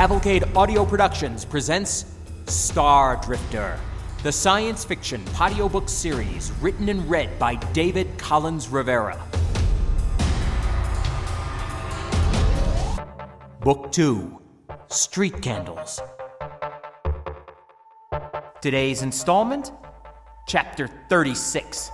Cavalcade Audio Productions presents Star Drifter, the science fiction patio audiobook series written and read by David Collins Rivera. Book 2 Street Candles. Today's installment, Chapter 36.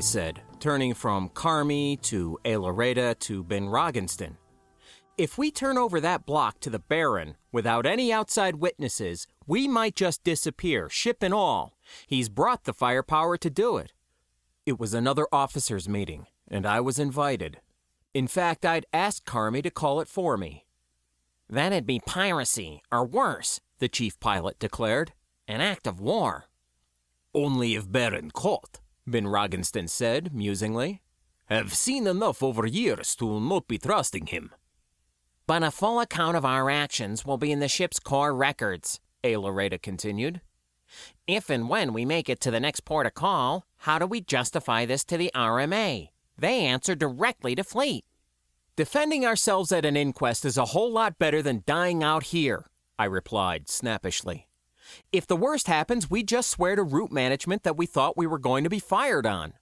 I said, turning from Carmi to Ailoreda to Ben Roggenston. If we turn over that block to the Baron without any outside witnesses, we might just disappear, ship and all. He's brought the firepower to do it. It was another officers' meeting, and I was invited. In fact, I'd asked Carmi to call it for me. That'd be piracy, or worse, the chief pilot declared. An act of war. Only if Baron caught, Ben Roggenston said, musingly. Have seen enough over years to not be trusting him. But a full account of our actions will be in the ship's core records, Ailoreda continued. If and when we make it to the next port of call, how do we justify this to the RMA? They answer directly to Fleet. Defending ourselves at an inquest is a whole lot better than dying out here, I replied snappishly. If the worst happens, we just swear to route management that we thought we were going to be fired on.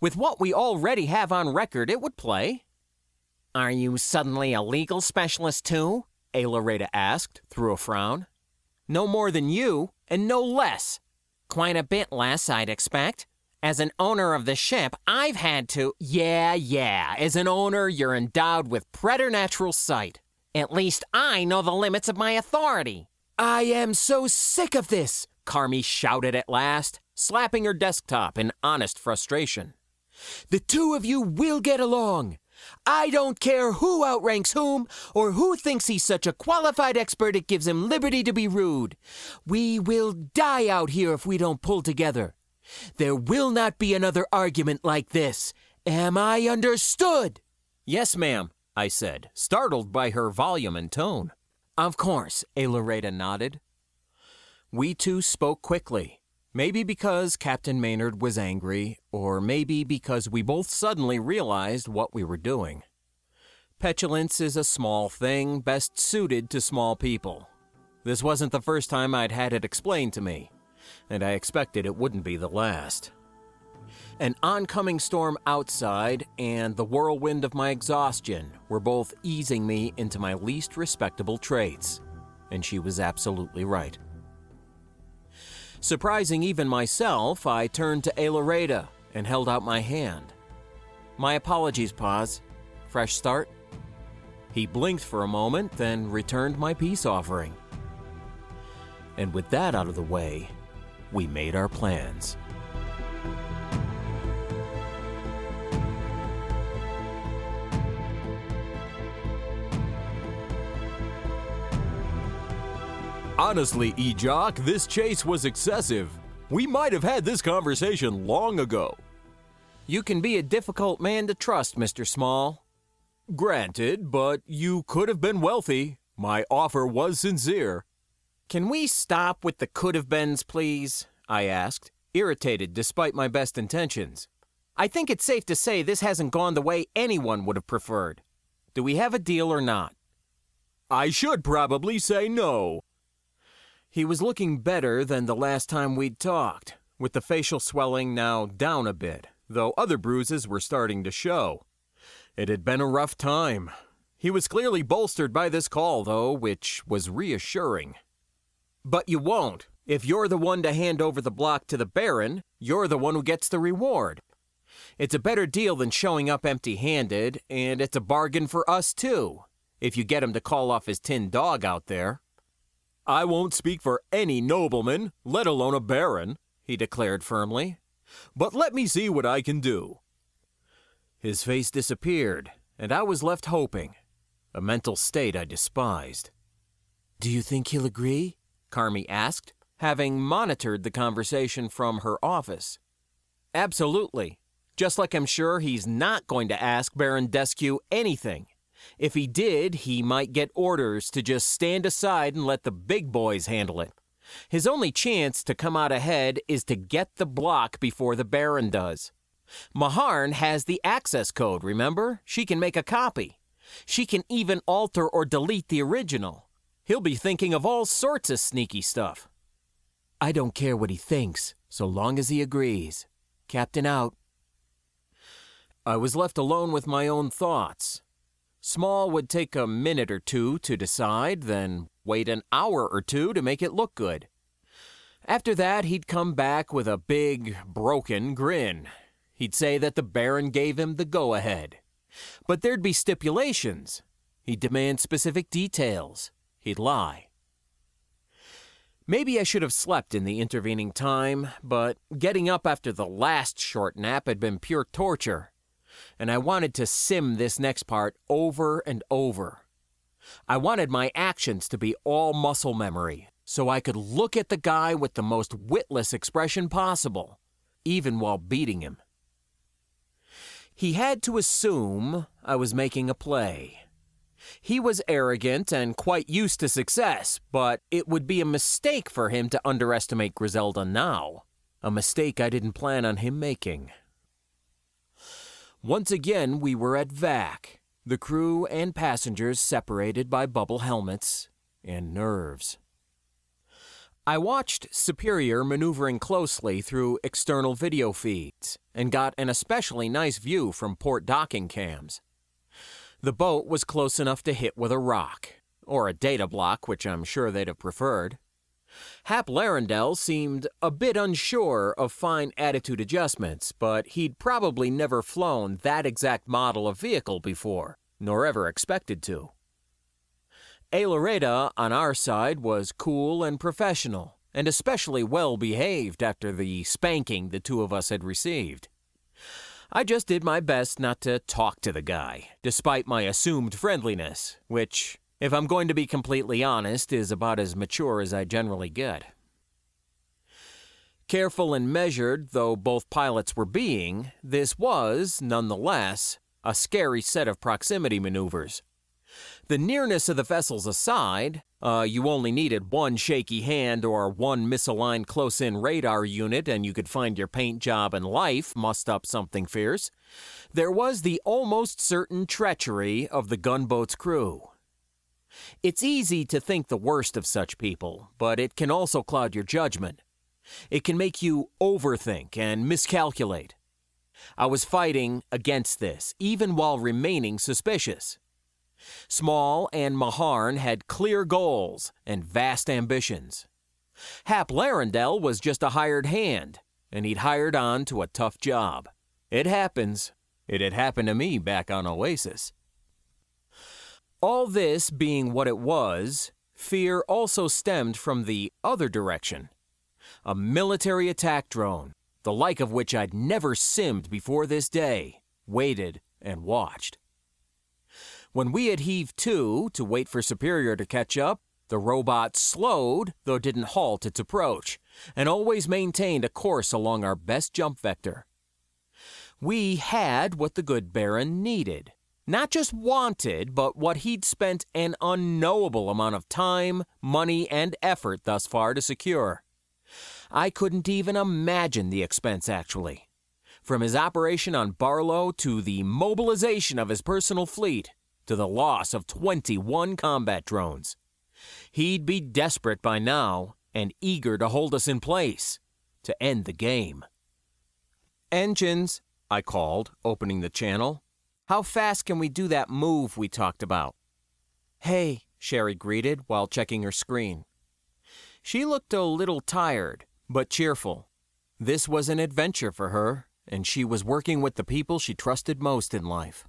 With what we already have on record, it would play. Are you suddenly a legal specialist too? Ailoreda asked through a frown. No more than you, and no less. Quite a bit less, I'd expect. As an owner of the ship, I've had to. Yeah, yeah. As an owner, you're endowed with preternatural sight. At least I know the limits of my authority. I am so sick of this, Carmi shouted at last, slapping her desktop in honest frustration. The two of you will get along. I don't care who outranks whom or who thinks he's such a qualified expert it gives him liberty to be rude. We will die out here if we don't pull together. There will not be another argument like this. Am I understood? Yes, ma'am, I said, startled by her volume and tone. Of course, Ailoreda nodded. We two spoke quickly. Maybe because Captain Maynard was angry, or maybe because we both suddenly realized what we were doing. Petulance is a small thing best suited to small people. This wasn't the first time I'd had it explained to me, and I expected it wouldn't be the last. An oncoming storm outside and the whirlwind of my exhaustion were both easing me into my least respectable traits, and she was absolutely right. Surprising even myself, I turned to Ailoreda and held out my hand. My apologies, Paz. Fresh start? He blinked for a moment, then returned my peace offering. And with that out of the way, we made our plans. Honestly, Ejock, this chase was excessive. We might have had this conversation long ago. You can be a difficult man to trust, Mr. Small. Granted, but you could have been wealthy. My offer was sincere. Can we stop with the could have beens, please? I asked, irritated despite my best intentions. I think it's safe to say this hasn't gone the way anyone would have preferred. Do we have a deal or not? I should probably say no. He was looking better than the last time we'd talked, with the facial swelling now down a bit, though other bruises were starting to show. It had been a rough time. He was clearly bolstered by this call, though, which was reassuring. But you won't. If you're the one to hand over the block to the Baron, you're the one who gets the reward. It's a better deal than showing up empty handed, and it's a bargain for us, too, if you get him to call off his tin dog out there. I won't speak for any nobleman, let alone a baron, he declared firmly. But let me see what I can do. His face disappeared, and I was left hoping, a mental state I despised. Do you think he'll agree? Carmi asked, having monitored the conversation from her office. Absolutely. Just like I'm sure he's not going to ask Baron Deskew anything. If he did, he might get orders to just stand aside and let the big boys handle it. His only chance to come out ahead is to get the block before the Baron does. Maharn has the access code, remember? She can make a copy. She can even alter or delete the original. He'll be thinking of all sorts of sneaky stuff. I don't care what he thinks, so long as he agrees. Captain out. I was left alone with my own thoughts. Small would take a minute or two to decide, then wait an hour or two to make it look good. After that, he'd come back with a big, broken grin. He'd say that the Baron gave him the go ahead. But there'd be stipulations. He'd demand specific details. He'd lie. Maybe I should have slept in the intervening time, but getting up after the last short nap had been pure torture and I wanted to sim this next part over and over. I wanted my actions to be all muscle memory, so I could look at the guy with the most witless expression possible, even while beating him. He had to assume I was making a play. He was arrogant and quite used to success, but it would be a mistake for him to underestimate Grizzelda now. A mistake I didn't plan on him making. Once again, we were at VAC, the crew and passengers separated by bubble helmets and nerves. I watched Superior maneuvering closely through external video feeds and got an especially nice view from port docking cams. The boat was close enough to hit with a rock, or a data block, which I'm sure they'd have preferred. Hap Larendel seemed a bit unsure of fine attitude adjustments, but he'd probably never flown that exact model of vehicle before, nor ever expected to. Ailoreda, on our side, was cool and professional, and especially well behaved after the spanking the two of us had received. I just did my best not to talk to the guy, despite my assumed friendliness, which, if I'm going to be completely honest, is about as mature as I generally get. Careful and measured though both pilots were being, this was, nonetheless, a scary set of proximity maneuvers. The nearness of the vessels aside, uh, you only needed one shaky hand or one misaligned close in radar unit and you could find your paint job and life mussed up something fierce. There was the almost certain treachery of the gunboat's crew. It's easy to think the worst of such people, but it can also cloud your judgment. It can make you overthink and miscalculate. I was fighting against this, even while remaining suspicious. Small and Maharn had clear goals and vast ambitions. Hap Larendel was just a hired hand, and he'd hired on to a tough job. It happens. It had happened to me back on Oasis. All this being what it was, fear also stemmed from the other direction a military attack drone, the like of which I'd never simmed before this day, waited and watched. When we had heaved to to wait for Superior to catch up, the robot slowed, though didn't halt its approach, and always maintained a course along our best jump vector. We had what the good Baron needed not just wanted, but what he'd spent an unknowable amount of time, money, and effort thus far to secure. I couldn't even imagine the expense, actually. From his operation on Barlow to the mobilization of his personal fleet to the loss of 21 combat drones. He'd be desperate by now and eager to hold us in place to end the game. Engines, I called, opening the channel. How fast can we do that move we talked about? Hey, Sherry greeted while checking her screen. She looked a little tired, but cheerful. This was an adventure for her, and she was working with the people she trusted most in life.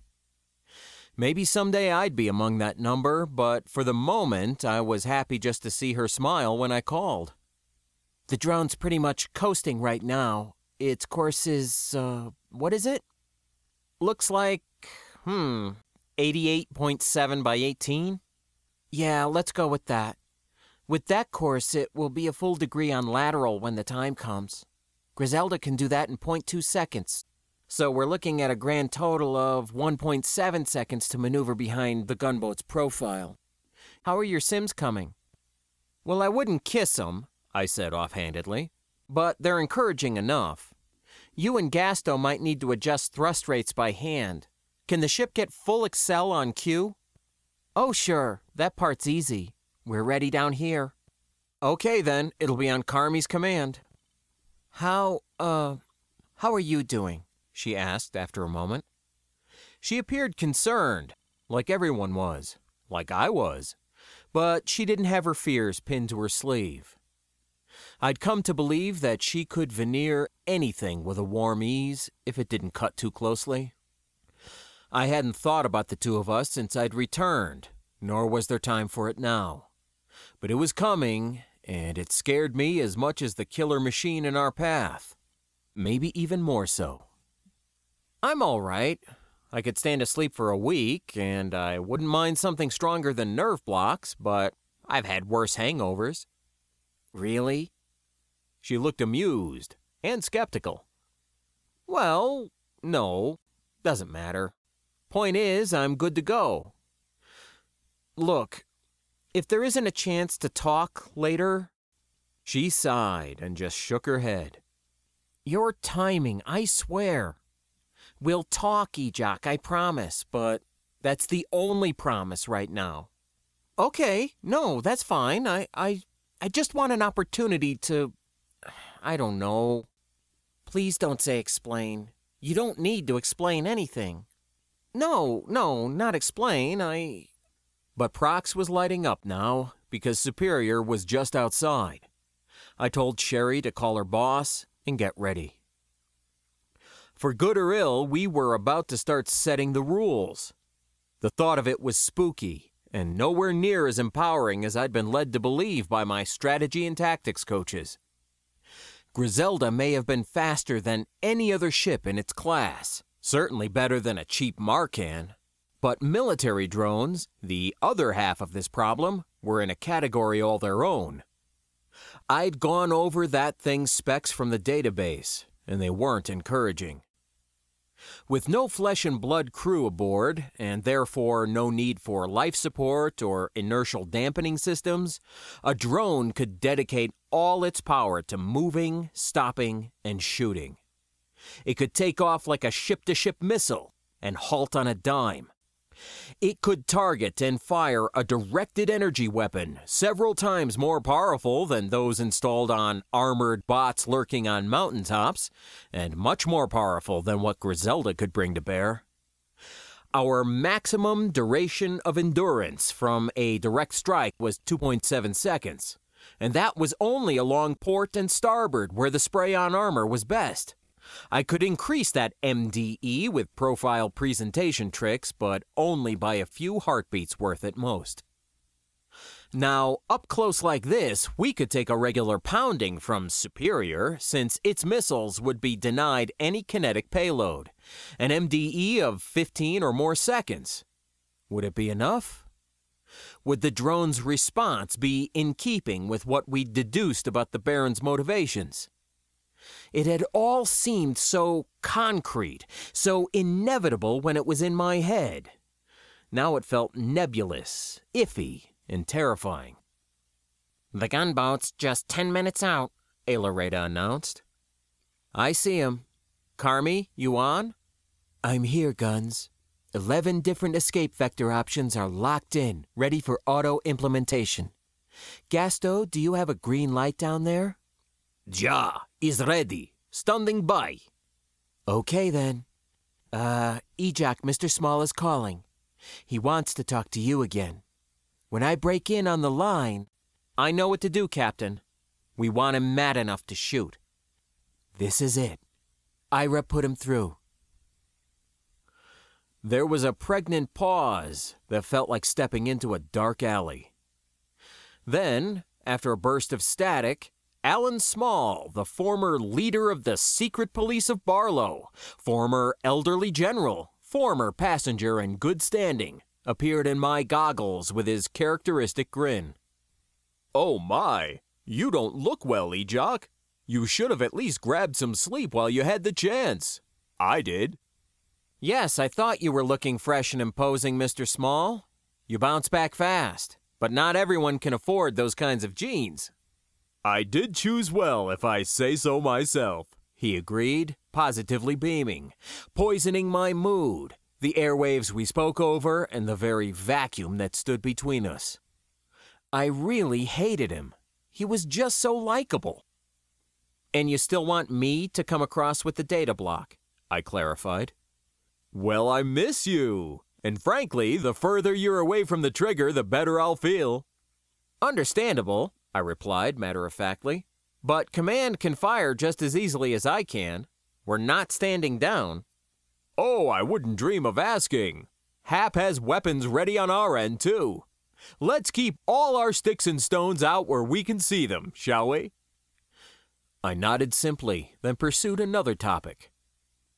Maybe someday I'd be among that number, but for the moment I was happy just to see her smile when I called. The drone's pretty much coasting right now. Its course is, uh, what is it? Looks like hmm, 88.7 by 18? Yeah, let's go with that. With that course, it will be a full degree on lateral when the time comes. Grizzelda can do that in 0.2 seconds. So we're looking at a grand total of 1.7 seconds to maneuver behind the gunboat's profile. How are your sims coming? Well, I wouldn't kiss 'em, I said offhandedly, but they're encouraging enough. You and Gasto might need to adjust thrust rates by hand. Can the ship get full accel on cue? Oh, sure, that part's easy. We're ready down here. Okay, then, it'll be on Carmi's command. How, uh, how are you doing? she asked after a moment. She appeared concerned, like everyone was, like I was, but she didn't have her fears pinned to her sleeve. I'd come to believe that she could veneer anything with a warm ease if it didn't cut too closely. I hadn't thought about the two of us since I'd returned, nor was there time for it now. But it was coming, and it scared me as much as the killer machine in our path. Maybe even more so. I'm all right. I could stand asleep for a week, and I wouldn't mind something stronger than nerve blocks, but I've had worse hangovers. Really? She looked amused and skeptical. Well, no, doesn't matter. Point is, I'm good to go. Look, if there isn't a chance to talk later. She sighed and just shook her head. Your timing, I swear. We'll talk, Ejak, I promise, but that's the only promise right now. Okay, no, that's fine. I, I, I just want an opportunity to. I don't know. Please don't say explain. You don't need to explain anything. No, no, not explain. I. But Prox was lighting up now because Superior was just outside. I told Sherry to call her boss and get ready. For good or ill, we were about to start setting the rules. The thought of it was spooky, and nowhere near as empowering as I'd been led to believe by my strategy and tactics coaches. Grizzelda may have been faster than any other ship in its class, certainly better than a cheap Marcan. But military drones, the other half of this problem, were in a category all their own. I'd gone over that thing's specs from the database, and they weren't encouraging. With no flesh and blood crew aboard, and therefore no need for life support or inertial dampening systems, a drone could dedicate all its power to moving, stopping, and shooting. It could take off like a ship to ship missile and halt on a dime. It could target and fire a directed energy weapon several times more powerful than those installed on armored bots lurking on mountaintops, and much more powerful than what Grizzelda could bring to bear. Our maximum duration of endurance from a direct strike was 2.7 seconds, and that was only along port and starboard where the spray on armor was best. I could increase that MDE with profile presentation tricks, but only by a few heartbeats worth at most. Now, up close like this, we could take a regular pounding from Superior, since its missiles would be denied any kinetic payload, an MDE of 15 or more seconds. Would it be enough? Would the drone's response be in keeping with what we'd deduced about the Baron's motivations? It had all seemed so concrete, so inevitable when it was in my head. Now it felt nebulous, iffy, and terrifying. The gunboat's just ten minutes out, Ailoreda announced. I see him. Carmi, you on? I'm here, Guns. Eleven different escape vector options are locked in, ready for auto implementation. Gasto, do you have a green light down there? Ja is ready, standing by. Okay then. Uh, Ejak, Mr. Small is calling. He wants to talk to you again. When I break in on the line, I know what to do, Captain. We want him mad enough to shoot. This is it. Ira put him through. There was a pregnant pause that felt like stepping into a dark alley. Then, after a burst of static, Alan Small, the former leader of the secret police of Barlow, former elderly general, former passenger in good standing, appeared in my goggles with his characteristic grin. Oh my, you don't look well, Ejak. You should have at least grabbed some sleep while you had the chance. I did. Yes, I thought you were looking fresh and imposing, Mr. Small. You bounce back fast, but not everyone can afford those kinds of genes. I did choose well, if I say so myself, he agreed, positively beaming, poisoning my mood, the airwaves we spoke over, and the very vacuum that stood between us. I really hated him. He was just so likable. And you still want me to come across with the data block? I clarified. Well, I miss you. And frankly, the further you're away from the trigger, the better I'll feel. Understandable, I replied matter of factly. But command can fire just as easily as I can. We're not standing down. Oh, I wouldn't dream of asking. Hap has weapons ready on our end, too. Let's keep all our sticks and stones out where we can see them, shall we? I nodded simply, then pursued another topic.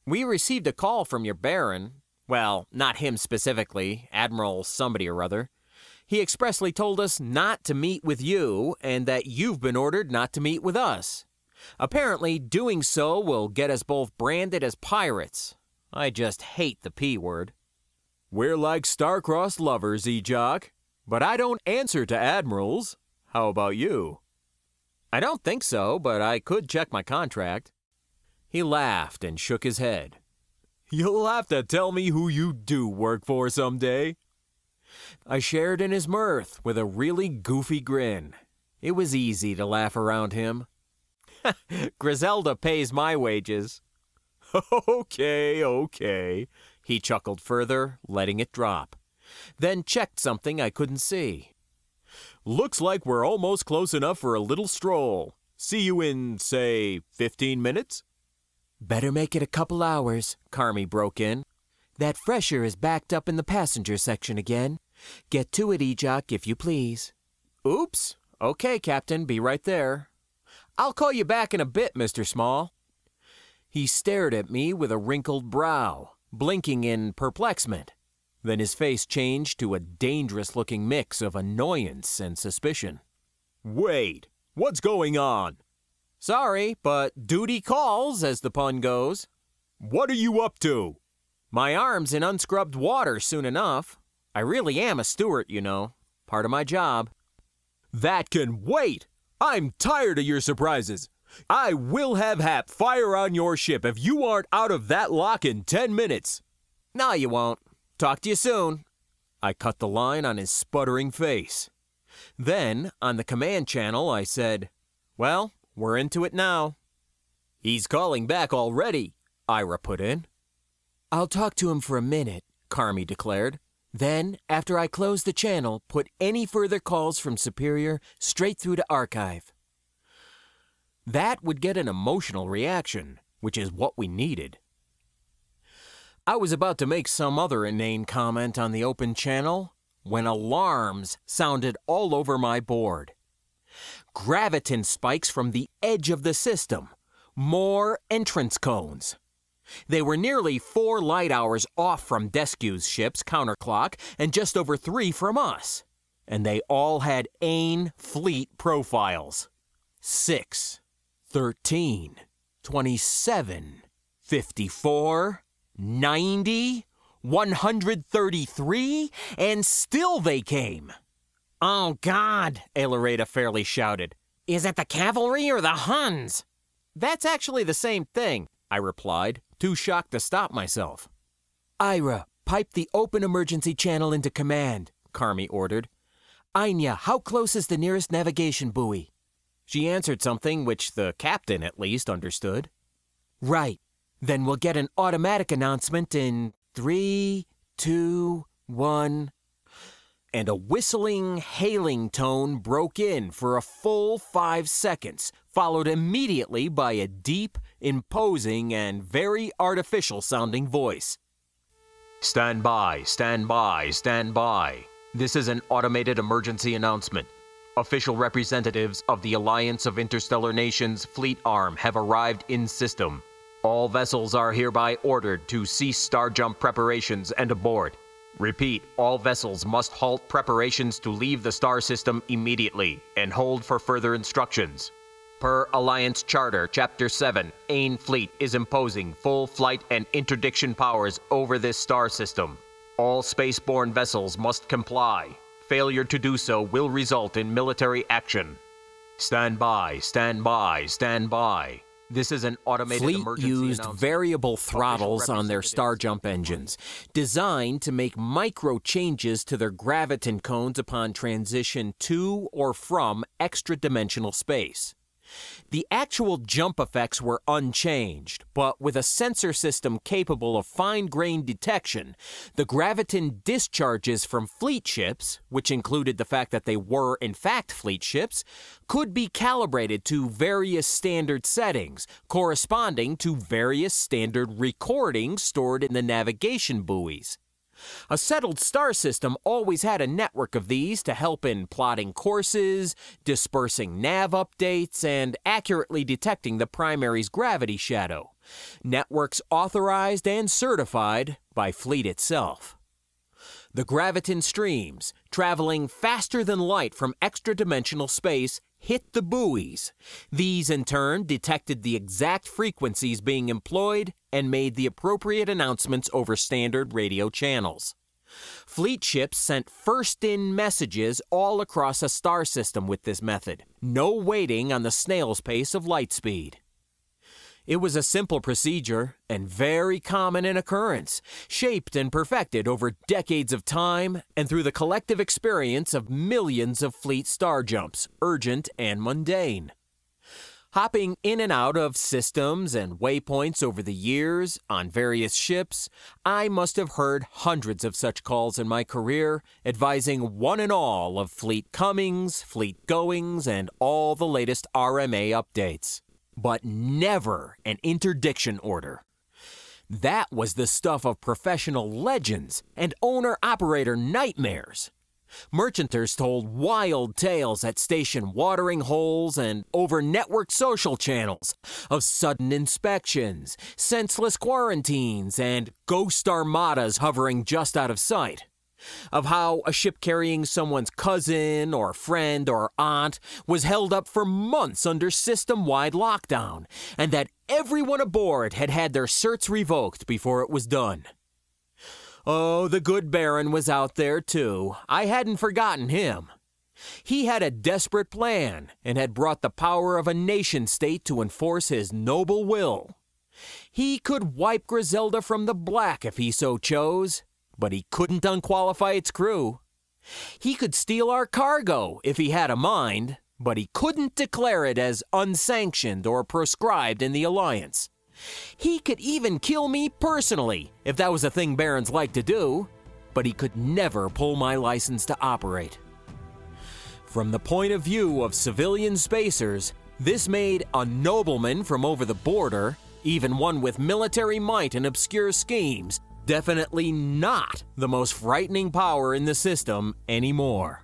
We received a call from your Baron. Well, not him specifically, Admiral somebody or other. He expressly told us not to meet with you and that you've been ordered not to meet with us. Apparently, doing so will get us both branded as pirates. I just hate the P word. We're like star-crossed lovers, Ejock. But I don't answer to admirals. How about you? I don't think so, but I could check my contract. He laughed and shook his head. You'll have to tell me who you do work for someday. I shared in his mirth with a really goofy grin. It was easy to laugh around him. Grizzelda pays my wages. okay, okay, he chuckled further, letting it drop then checked something I couldn't see. Looks like we're almost close enough for a little stroll. See you in, say, 15 minutes? Better make it a couple hours, Carmi broke in. That fresher is backed up in the passenger section again. Get to it, Ejock, if you please. Oops. Okay, Captain, be right there. I'll call you back in a bit, Mr. Small. He stared at me with a wrinkled brow, blinking in perplexment. Then his face changed to a dangerous looking mix of annoyance and suspicion. Wait, what's going on? Sorry, but duty calls, as the pun goes. What are you up to? My arm's in unscrubbed water soon enough. I really am a steward, you know. Part of my job. That can wait! I'm tired of your surprises. I will have Hap fire on your ship if you aren't out of that lock in ten minutes. No, you won't. Talk to you soon. I cut the line on his sputtering face. Then, on the command channel, I said, Well, we're into it now. He's calling back already, Ira put in. I'll talk to him for a minute, Carmi declared. Then, after I close the channel, put any further calls from Superior straight through to archive. That would get an emotional reaction, which is what we needed. I was about to make some other inane comment on the open channel when alarms sounded all over my board. Graviton spikes from the edge of the system. More entrance cones. They were nearly four light hours off from Descue's ship's counterclock and just over three from us. And they all had AIN fleet profiles. 6, 13, 27, 54, 90, 133, and still they came. Oh, God, Ailoreda fairly shouted. Is it the cavalry or the Huns? That's actually the same thing, I replied, too shocked to stop myself. Ira, pipe the open emergency channel into command, Carmi ordered. Anya, how close is the nearest navigation buoy? She answered something which the captain at least understood. Right. Then we'll get an automatic announcement in three, two, one. And a whistling, hailing tone broke in for a full five seconds, followed immediately by a deep, imposing, and very artificial sounding voice. Stand by, stand by, stand by. This is an automated emergency announcement. Official representatives of the Alliance of Interstellar Nations Fleet Arm have arrived in system. All vessels are hereby ordered to cease star jump preparations and abort. Repeat, all vessels must halt preparations to leave the star system immediately and hold for further instructions. Per Alliance Charter, Chapter 7, Ain Fleet is imposing full flight and interdiction powers over this star system. All spaceborne vessels must comply. Failure to do so will result in military action. Stand by, stand by, stand by. This is an automated Fleet emergency used variable throttles on their star jump engines, designed to make micro changes to their graviton cones upon transition to or from extra dimensional space. The actual jump effects were unchanged, but with a sensor system capable of fine grained detection, the graviton discharges from fleet ships, which included the fact that they were in fact fleet ships, could be calibrated to various standard settings, corresponding to various standard recordings stored in the navigation buoys. A settled star system always had a network of these to help in plotting courses, dispersing nav updates, and accurately detecting the primary's gravity shadow. Networks authorized and certified by Fleet itself. The graviton streams, traveling faster than light from extra dimensional space, hit the buoys. These, in turn, detected the exact frequencies being employed and made the appropriate announcements over standard radio channels. Fleet ships sent first in messages all across a star system with this method, no waiting on the snail's pace of light speed. It was a simple procedure and very common in occurrence, shaped and perfected over decades of time and through the collective experience of millions of fleet star jumps, urgent and mundane. Hopping in and out of systems and waypoints over the years on various ships, I must have heard hundreds of such calls in my career, advising one and all of fleet comings, fleet goings, and all the latest RMA updates. But never an interdiction order. That was the stuff of professional legends and owner operator nightmares. Merchanters told wild tales at station watering holes and over network social channels of sudden inspections, senseless quarantines, and ghost armadas hovering just out of sight. Of how a ship carrying someone's cousin or friend or aunt was held up for months under system wide lockdown, and that everyone aboard had had their certs revoked before it was done. Oh, the good Baron was out there too. I hadn't forgotten him. He had a desperate plan and had brought the power of a nation state to enforce his noble will. He could wipe Grizzelda from the black if he so chose, but he couldn't unqualify its crew. He could steal our cargo if he had a mind, but he couldn't declare it as unsanctioned or proscribed in the Alliance. He could even kill me personally, if that was a thing barons like to do, but he could never pull my license to operate. From the point of view of civilian spacers, this made a nobleman from over the border, even one with military might and obscure schemes, definitely not the most frightening power in the system anymore.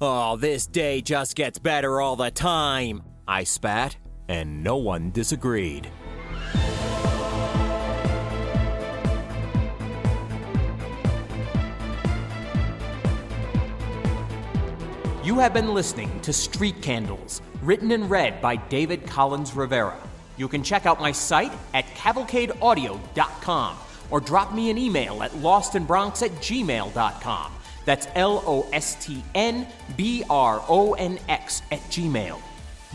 Oh, this day just gets better all the time, I spat, and no one disagreed. You have been listening to Street Candles, written and read by David Collins Rivera. You can check out my site at cavalcadeaudio.com or drop me an email at lostnbronx at gmail.com. That's L O S T N B R O N X at gmail.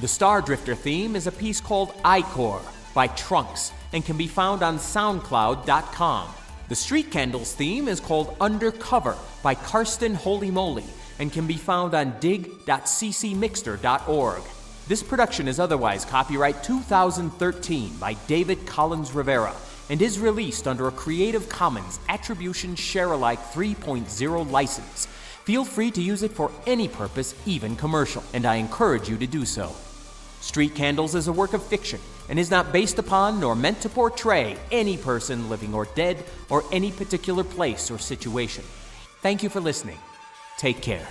The Star Drifter theme is a piece called Icor by Trunks and can be found on SoundCloud.com. The Street Candles theme is called Undercover by Karsten Holy Moly and can be found on dig.ccmixter.org. This production is otherwise copyright 2013 by David Collins Rivera and is released under a Creative Commons Attribution Share Alike 3.0 license. Feel free to use it for any purpose, even commercial, and I encourage you to do so. Street Candles is a work of fiction and is not based upon nor meant to portray any person, living or dead, or any particular place or situation. Thank you for listening. Take care.